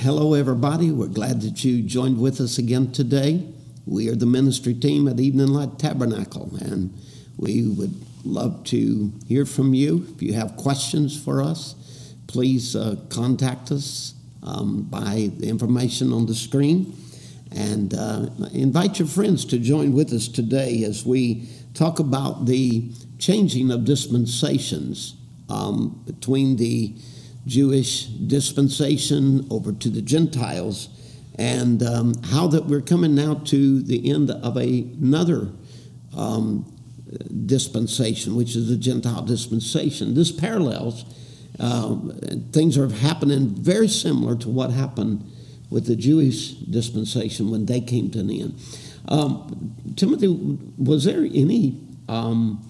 hello, everybody. We're glad that you joined with us again today. We are the ministry team at Evening Light Tabernacle, and we would love to hear from you. If you have questions for us, please uh, contact us um, by the information on the screen. And uh, invite your friends to join with us today as we talk about the changing of dispensations um, between the Jewish dispensation over to the Gentiles, and um, how that we're coming now to the end of a, another um, dispensation, which is the Gentile dispensation. This parallels uh, things are happening very similar to what happened with the Jewish dispensation when they came to an end. Um, Timothy, was there any um,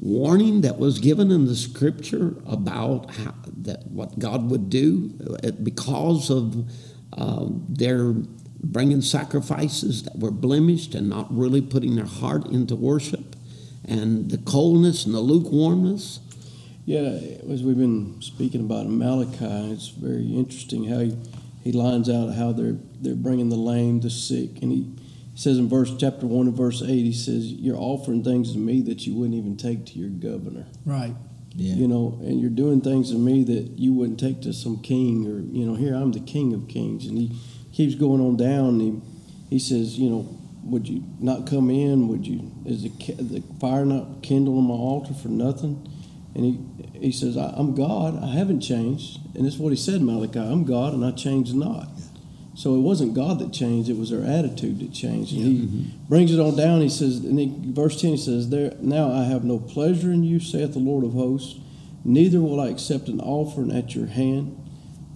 warning that was given in the scripture about how, that what God would do uh, because of um, their bringing sacrifices that were blemished and not really putting their heart into worship and the coldness and the lukewarmness? Yeah, as we've been speaking about Malachi, it's very interesting how he, he lines out how they're they're bringing the lame, the sick, and he says in verse chapter one and verse eight, he says, "You're offering things to me that you wouldn't even take to your governor." Right. Yeah. You know, and you're doing things to me that you wouldn't take to some king or you know, here I'm the king of kings, and he keeps going on down. he he says, you know, would you not come in? Would you is the the fire not kindled on my altar for nothing? And he he says, I'm God. I haven't changed, and that's what he said, Malachi. I'm God, and I change not. So it wasn't God that changed; it was their attitude that changed. And he mm-hmm. brings it on down. He says, in he, verse ten, he says, "There now I have no pleasure in you," saith the Lord of hosts. Neither will I accept an offering at your hand,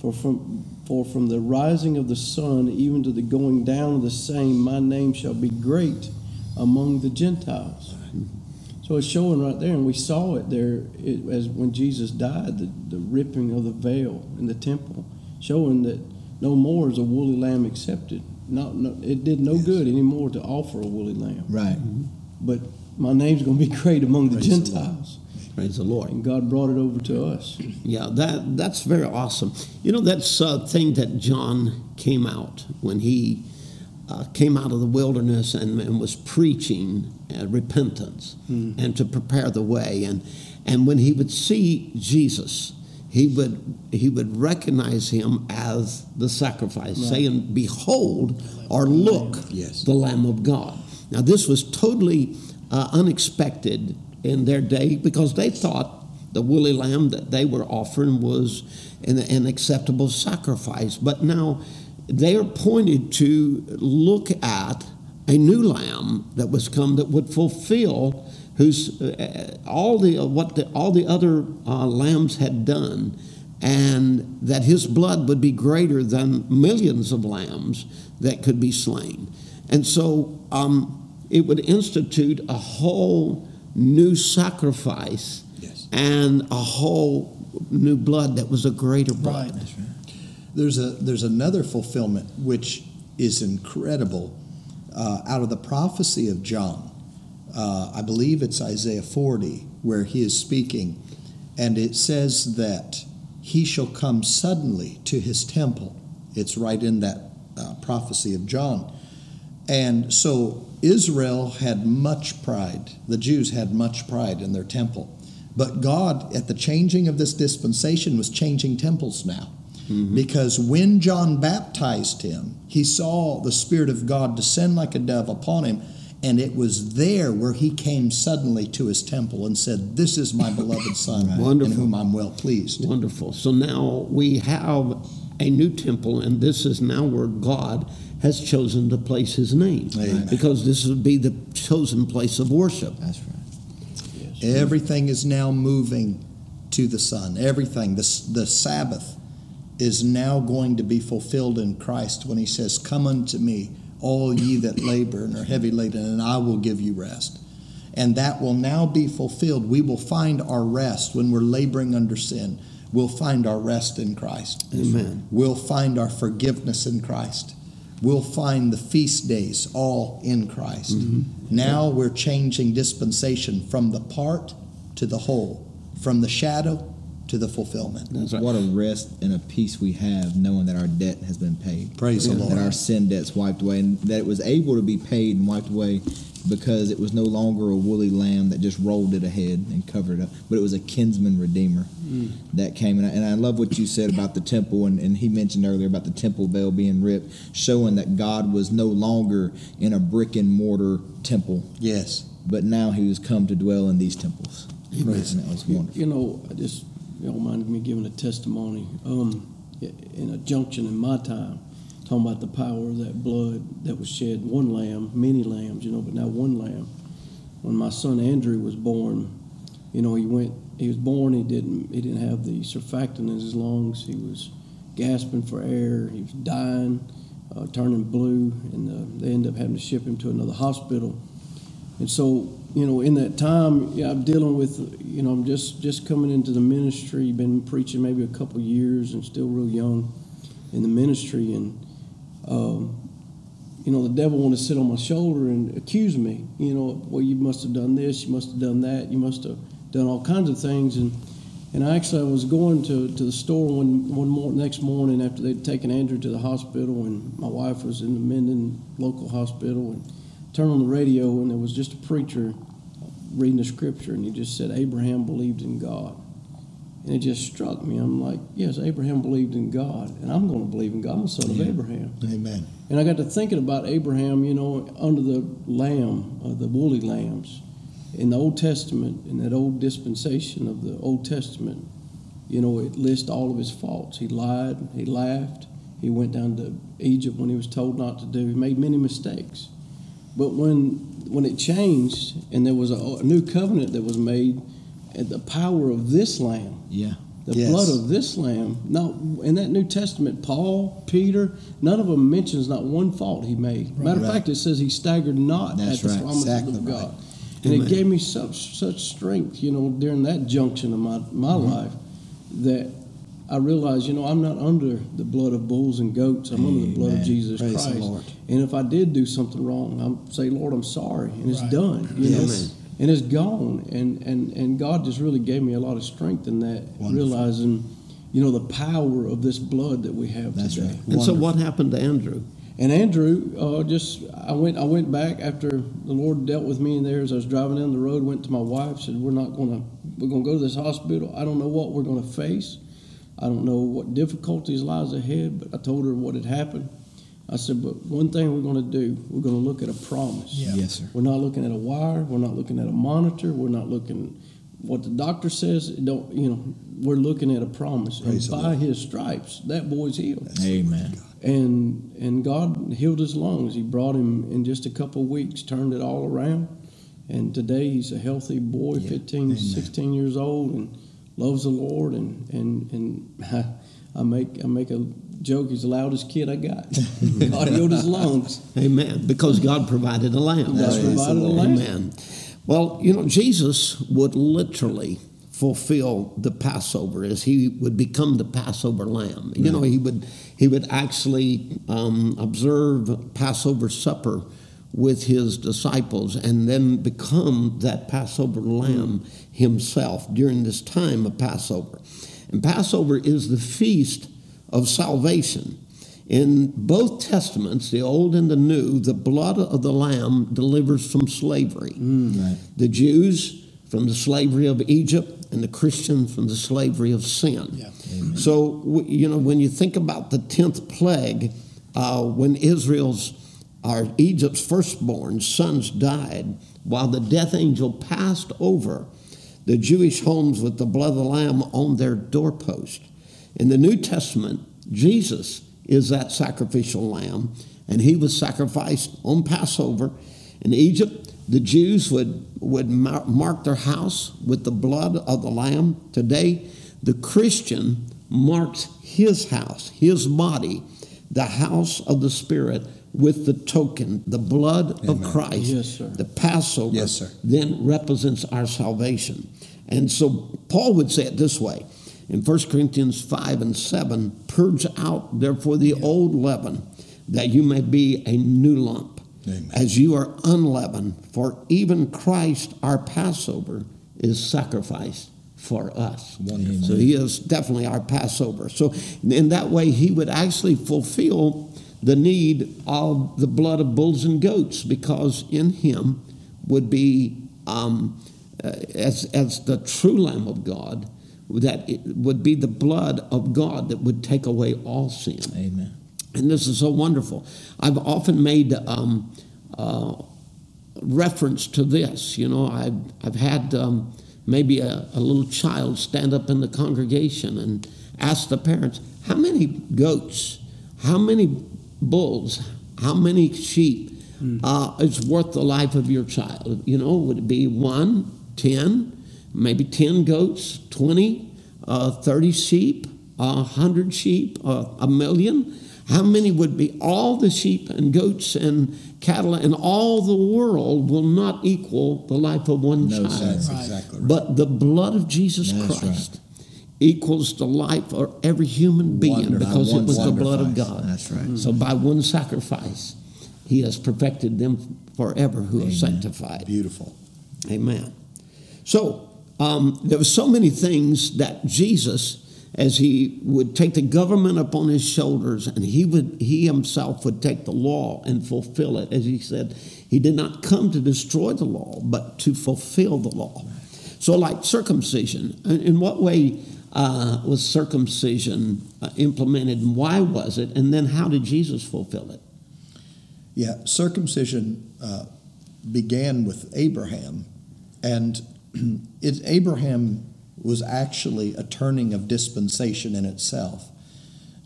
for from for from the rising of the sun even to the going down of the same, my name shall be great among the Gentiles. So it's showing right there, and we saw it there it, as when Jesus died, the, the ripping of the veil in the temple, showing that no more is a woolly lamb accepted. Not, no, it did no yes. good anymore to offer a woolly lamb. Right. Mm-hmm. But my name's going to be great among the Praise Gentiles. The Praise the Lord. And God brought it over to us. Yeah, that that's very awesome. You know, that's a thing that John came out when he uh, came out of the wilderness and, and was preaching uh, repentance mm. and to prepare the way. And, and when he would see Jesus, he would he would recognize him as the sacrifice, right. saying, "Behold, or look, yes. the Lamb of God." Now, this was totally uh, unexpected in their day because they thought the woolly lamb that they were offering was an, an acceptable sacrifice. But now they are pointed to look at a new lamb that was come that would fulfill who's uh, all the uh, what the, all the other uh, lambs had done, and that his blood would be greater than millions of lambs that could be slain, and so um, it would institute a whole new sacrifice yes. and a whole new blood that was a greater blood. Right. right. There's a there's another fulfillment which is incredible uh, out of the prophecy of John uh, I believe it's Isaiah 40, where he is speaking, and it says that he shall come suddenly to his temple. It's right in that uh, prophecy of John. And so Israel had much pride. The Jews had much pride in their temple. But God, at the changing of this dispensation, was changing temples now. Mm-hmm. Because when John baptized him, he saw the Spirit of God descend like a dove upon him and it was there where he came suddenly to his temple and said, This is my beloved Son, in whom I'm well pleased. Wonderful. So now we have a new temple, and this is now where God has chosen to place his name. Amen. Because this would be the chosen place of worship. That's right. Yes. Everything is now moving to the Son. Everything. The, the Sabbath is now going to be fulfilled in Christ when he says, Come unto me all ye that labor and are heavy laden, and I will give you rest. And that will now be fulfilled. We will find our rest when we're laboring under sin. We'll find our rest in Christ. Amen. We'll find our forgiveness in Christ. We'll find the feast days all in Christ. Mm-hmm. Now we're changing dispensation from the part to the whole, from the shadow to the fulfillment. That's right. What a rest and a peace we have knowing that our debt has been paid. Praise the Lord. That our sin debt's wiped away and that it was able to be paid and wiped away because it was no longer a woolly lamb that just rolled it ahead and covered it up, but it was a kinsman redeemer mm. that came. And I, and I love what you said about the temple, and, and he mentioned earlier about the temple veil being ripped, showing that God was no longer in a brick and mortar temple, Yes. but now he was come to dwell in these temples. Praise And that was wonderful. You know, I just you don't mind me giving a testimony. Um, in a junction in my time, talking about the power of that blood that was shed. One lamb, many lambs, you know, but now one lamb. When my son Andrew was born, you know, he went. He was born. He didn't. He didn't have the surfactant in his lungs. He was gasping for air. He was dying, uh, turning blue, and uh, they ended up having to ship him to another hospital. And so, you know, in that time, yeah, I'm dealing with, you know, I'm just just coming into the ministry, been preaching maybe a couple years, and still real young in the ministry, and um, you know, the devil wanted to sit on my shoulder and accuse me. You know, well, you must have done this, you must have done that, you must have done all kinds of things, and and I actually, I was going to, to the store one one more, next morning after they'd taken Andrew to the hospital, and my wife was in the Minden local hospital, and turned on the radio, and there was just a preacher reading the scripture, and he just said Abraham believed in God, and it just struck me. I'm like, yes, Abraham believed in God, and I'm going to believe in God. I'm a son of Abraham. Amen. And I got to thinking about Abraham, you know, under the lamb, uh, the woolly lambs, in the Old Testament, in that old dispensation of the Old Testament, you know, it lists all of his faults. He lied, he laughed, he went down to Egypt when he was told not to do. He made many mistakes. But when when it changed and there was a, a new covenant that was made, and the power of this lamb, Yeah. the Yes. blood of this lamb. Now, in that New Testament, Paul, Peter, none of them mentions not one fault he made. Matter of Right. fact, it says he staggered not That's at the right. promises Exactly of right. God. And Amen. it gave me such such strength, you know, during that junction of my, my Mm-hmm. life that I realized, you know, I'm not under the blood of bulls and goats. I'm under the blood of Jesus Praise Christ. Lord. And if I did do something wrong, I'm say, Lord, I'm sorry, and it's Right. done. You know? And it's gone. And, and and God just really gave me a lot of strength in that, Wonderful. realizing, you know, the power of this blood that we have That's today. right. And so, what happened to Andrew? And Andrew, uh, just I went I went back after the Lord dealt with me in there as I was driving down the road. Went to my wife, said, "We're not going to we're going to go to this hospital. I don't know what we're going to face. I don't know what difficulties lies ahead." But I told her what had happened. I said, "But one thing we're going to do, we're going to look at a promise. Yeah. Yes, sir. We're not looking at a wire. We're not looking at a monitor. We're not looking what the doctor says. Don't you know? We're looking at a promise. Praise and by Lord. His stripes, that boy's healed Amen. and and God healed his lungs. He brought him in just a couple of weeks, turned it all around, and today he's a healthy boy, Yeah. 15, Amen. 16 years old, and loves the Lord. And and and I make I make a joke. He's the loudest kid I got. God healed his lungs. Amen. Because God provided a lamb. God Praise the provided a lamb. Amen. Well, you know, Jesus would literally fulfill the Passover as he would become the Passover lamb. You know, he would he would actually um, observe Passover supper with his disciples and then become that Passover lamb himself during this time of Passover. And Passover is the feast of salvation. In both testaments, the Old and the New, the blood of the Lamb delivers from slavery. Right. The Jews from the slavery of Egypt, and the Christians from the slavery of sin. Yeah. So, you know, when you think about the 10th plague, uh, when Israel's, or Egypt's firstborn sons died, while the death angel passed over the Jewish homes with the blood of the Lamb on their doorpost. In the New Testament, Jesus is that sacrificial lamb, and he was sacrificed on Passover. In Egypt, the Jews would, would mark their house with the blood of the lamb. Today, the Christian marks his house, his body, the house of the Spirit, with the token, the blood of Christ. Yes, sir. The Passover Yes, sir. then represents our salvation. And so Paul would say it this way in 1 Corinthians 5 and 7 Purge out, therefore, the old leaven, that you may be a new lump, Amen. as you are unleavened. For even Christ, our Passover, is sacrificed for us. Wonderful. So he is definitely our Passover. So in that way, he would actually fulfill the need of the blood of bulls and goats because in him would be, um, uh, as, as the true Lamb of God, that it would be the blood of God that would take away all sin. Amen. And this is so wonderful. I've often made um, uh, reference to this. You know, I've, I've had um, maybe a, a little child stand up in the congregation and ask the parents, How many goats, how many bulls, how many sheep uh, is worth the life of your child? You know, would it be one, ten, maybe 10 goats, 20, uh, 30 sheep, a 100 sheep, uh, a million? How many would be all the sheep and goats and cattle and all the world will not equal the life of one No, child. sir. That's exactly right. But the blood of Jesus That's Christ equals the life of every human being Wonderful. because it was the blood of. God. That's right. So by one sacrifice, He has perfected them forever who are sanctified. Beautiful. Amen. So um, there were so many things that Jesus, as he would take the government upon his shoulders, and he would he himself would take the law and fulfill it. As he said, he did not come to destroy the law, but to fulfill the law. So, like circumcision, in what way uh, was circumcision uh, implemented, and why was it, and then how did Jesus fulfill it? Yeah, circumcision uh, began with Abraham, and it, Abraham was actually a turning of dispensation in itself,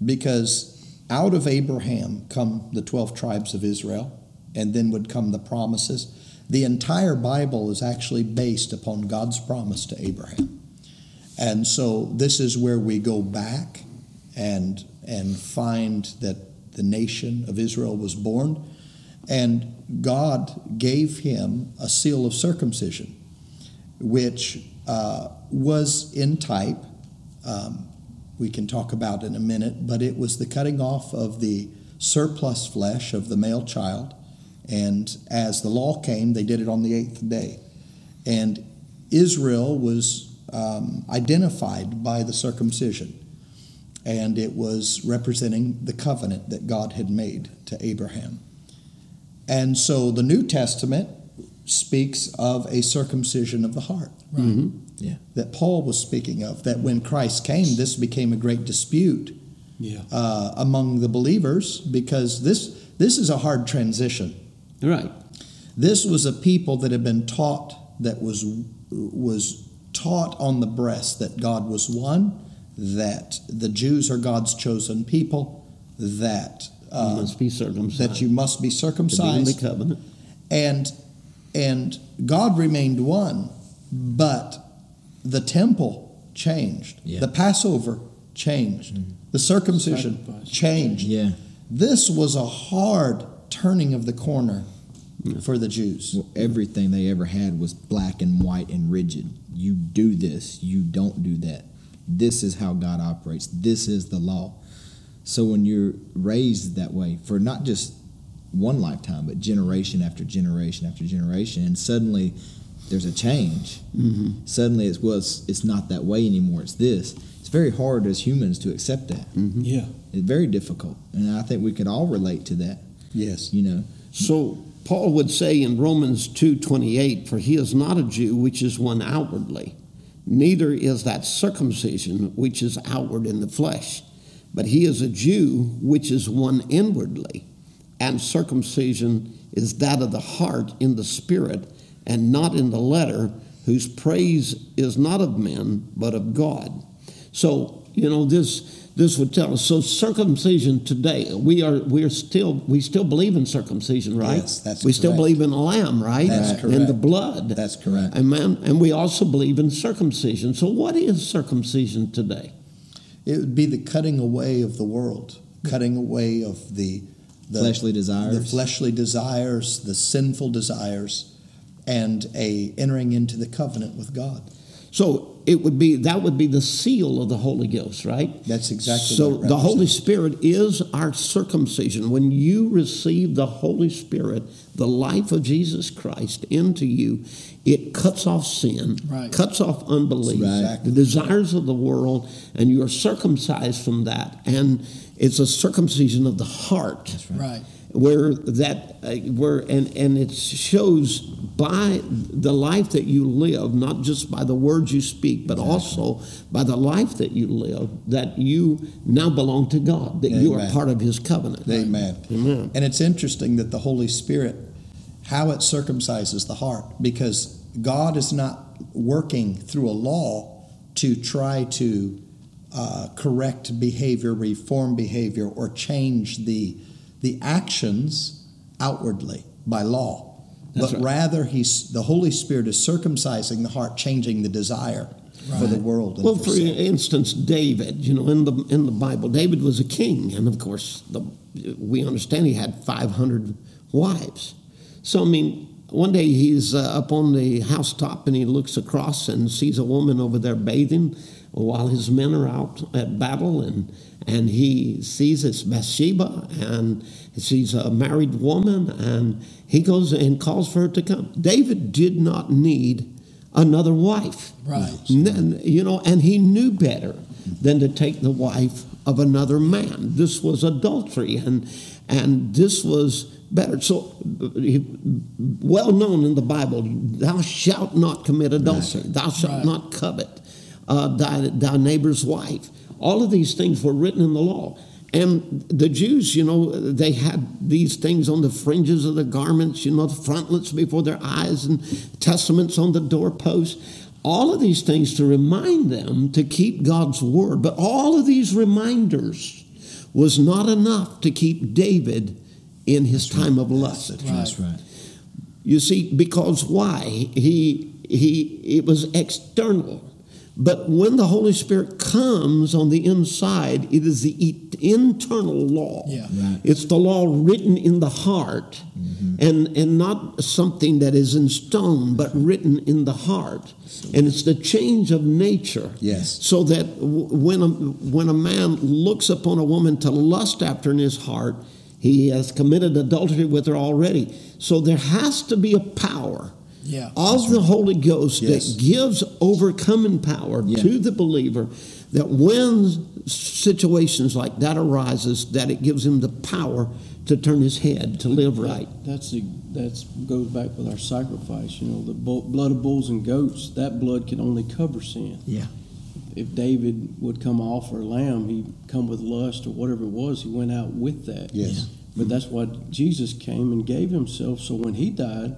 because out of Abraham come the 12 tribes of Israel, and then would come the promises. The entire Bible is actually based upon God's promise to Abraham. And so this is where we go back and, and find that the nation of Israel was born. And God gave him a seal of circumcision, which uh, was in type. Um, we can talk about in a minute, but it was the cutting off of the surplus flesh of the male child. And as the law came, they did it on the eighth day. And Israel was um, identified by the circumcision, and it was representing the covenant that God had made to Abraham. And so the New Testament speaks of a circumcision of the heart Yeah. that Paul was speaking of, that when Christ came, this became a great dispute Yeah. uh, among the believers because this, this is a hard transition. Right. This was a people that had been taught that was was taught on the breast that God was one, that the Jews are God's chosen people, that You uh, must be circumcised. that you must be to be in the circumcised, covenant. and and God remained one, but the temple changed, Yeah. the Passover changed, the circumcision Sacrifice. changed. Yeah. This was a hard turning of the corner for the Jews. Well, everything they ever had was black and white and rigid. You do this, you don't do that. This is how God operates. This is the law. So when you're raised that way for not just one lifetime, but generation after generation after generation, and suddenly there's a change. Mm-hmm. Suddenly it's well, it's, it's not that way anymore. It's this. It's very hard as humans to accept that. Yeah. It's very difficult, and I think we could all relate to that. Yes. You know, So Paul would say in Romans 2:28, "For he is not a Jew which is one outwardly, neither is that circumcision which is outward in the flesh, but he is a Jew which is one inwardly, and circumcision is that of the heart in the spirit, and not in the letter, whose praise is not of men but of God." So you know this this would tell us. So circumcision today, we are we are still we still believe in circumcision, right? Yes, that's we still believe in the lamb, right? That's correct. And the blood. That's correct. Amen. And we also believe in circumcision. So what is circumcision today? It would be the cutting away of the world, cutting away of the, the Fleshly desires. the fleshly desires, the sinful desires, and a entering into the covenant with God. So it would be that would be the seal of the Holy Ghost, right? That's exactly so. the Holy. Spirit is our circumcision. When you receive the Holy Spirit, the life of Jesus Christ into you, it cuts off sin, Right. cuts off unbelief, Right. the desires of the world, and you are circumcised from that. And it's a circumcision of the heart Right. Where that uh, where and and it shows by the life that you live not just by the words you speak but also by the life that you live that you now belong to God that you are part of his covenant Amen. Amen. And it's interesting that the Holy Spirit, how it circumcises the heart, because God is not working through a law to try to uh, correct behavior, reform behavior, or change the the actions outwardly by law. That's but right. rather, he's the Holy Spirit is circumcising the heart, changing the desire for the world. Well for for instance David you know in the in the Bible David was a king and of course the, we understand he had 500 wives so I mean one day he's uh, up on the housetop and he looks across and sees a woman over there bathing while his men are out at battle and and he sees it's Bathsheba and he sees a married woman and he goes and calls for her to come. David did not need another wife. Right. N- You know, and he knew better than to take the wife of another man. This was adultery and and this was better. So well known in the Bible, thou shalt not commit adultery. Thou shalt Right. not covet uh, thy, thy neighbor's wife. All of these things were written in the law. And the Jews, you know, they had these things on the fringes of the garments, you know, the frontlets before their eyes and testaments on the doorposts. All of these things to remind them to keep God's word. But all of these reminders was not enough to keep David in his time of lust. That's right. You see, because why? He he it was external. But when the Holy Spirit comes on the inside, it is the e- internal law. Yeah. Right. It's the law written in the heart mm-hmm. and, and not something that is in stone, but written in the heart. And it's the change of nature. Yes. So that w- when a, when a man looks upon a woman to lust after in his heart, he has committed adultery with her already. So there has to be a power Yeah. of the Holy Ghost Yes. that gives overcoming power Yeah. to the believer that when situations like that arises that it gives him the power to turn his head to live right That's the, that's goes back with our sacrifice. You know, the bull, blood of bulls and goats. That blood can only cover sin. Yeah. If David would come offer a lamb, he'd come with lust or whatever it was. He went out with that. Yes. But that's why Jesus came and gave himself. So when he died,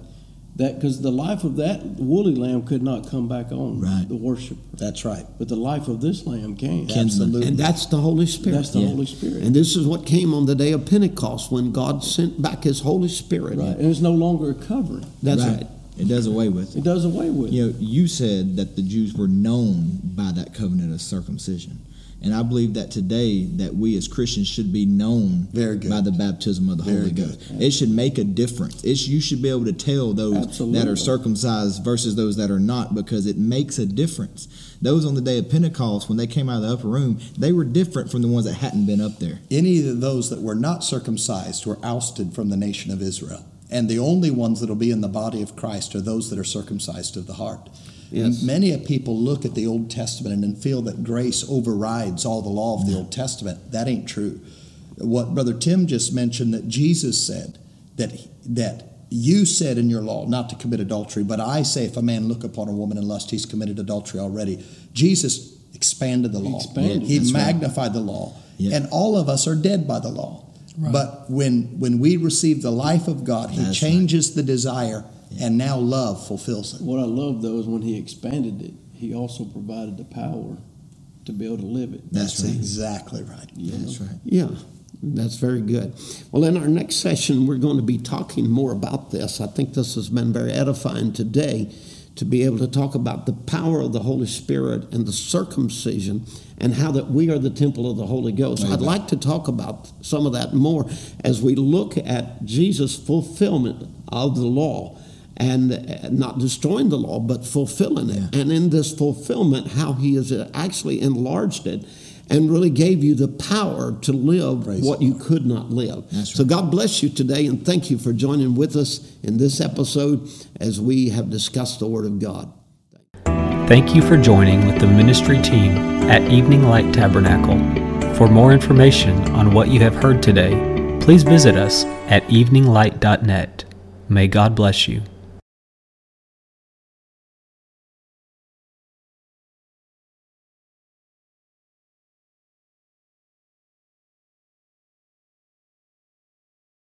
that because the life of that woolly lamb could not come back on Right. the worshiper, That's right. but the life of this lamb can. Kinsman. Absolutely. and that's the Holy Spirit That's the Yeah. Holy Spirit. and this is what came on the day of Pentecost when God sent back his Holy Spirit right, and it's no longer a covering. that's right, It does away with It it. does away with. it. You know, you said that the Jews were known by that covenant of circumcision. And I believe that today that we as Christians should be known good. by the baptism of the Very Holy good. Ghost. It should make a difference. It's, you should be able to tell those that are circumcised versus those that are not because it makes a difference. Those on the day of Pentecost, when they came out of the upper room, they were different from the ones that hadn't been up there. Any of those that were not circumcised were ousted from the nation of Israel. And the only ones that will be in the body of Christ are those that are circumcised of the heart. Yes. Many of people look at the Old Testament and feel that grace overrides all the law of the Old Testament. That ain't true. What Brother Tim just mentioned that Jesus said that that you said in your law not to commit adultery, but I say if a man look upon a woman in lust, he's committed adultery already. Jesus expanded the law. expanded. He That's right. magnified the law. Yeah. And all of us are dead by the law. Right. But when when we receive the life of God, He That's changes the desire, and now love fulfills it. What I love though is when he expanded it, he also provided the power to be able to live it. That's right. exactly right. You know? That's right. Yeah, that's very good. Well, in our next session, we're going to be talking more about this. I think this has been very edifying today to be able to talk about the power of the Holy Spirit and the circumcision and how that we are the temple of the Holy Ghost. I'd like to talk about some of that more as we look at Jesus' fulfillment of the law and uh, not destroying the law, but fulfilling it. Yeah. And in this fulfillment, how He has uh, actually enlarged it and really gave you the power to live Praise what you could not live. That's So. God bless you today, and thank you for joining with us in this episode as we have discussed the Word of God. Thank you for joining with the ministry team at Evening Light Tabernacle. For more information on what you have heard today, please visit us at eveninglight.net. May God bless you.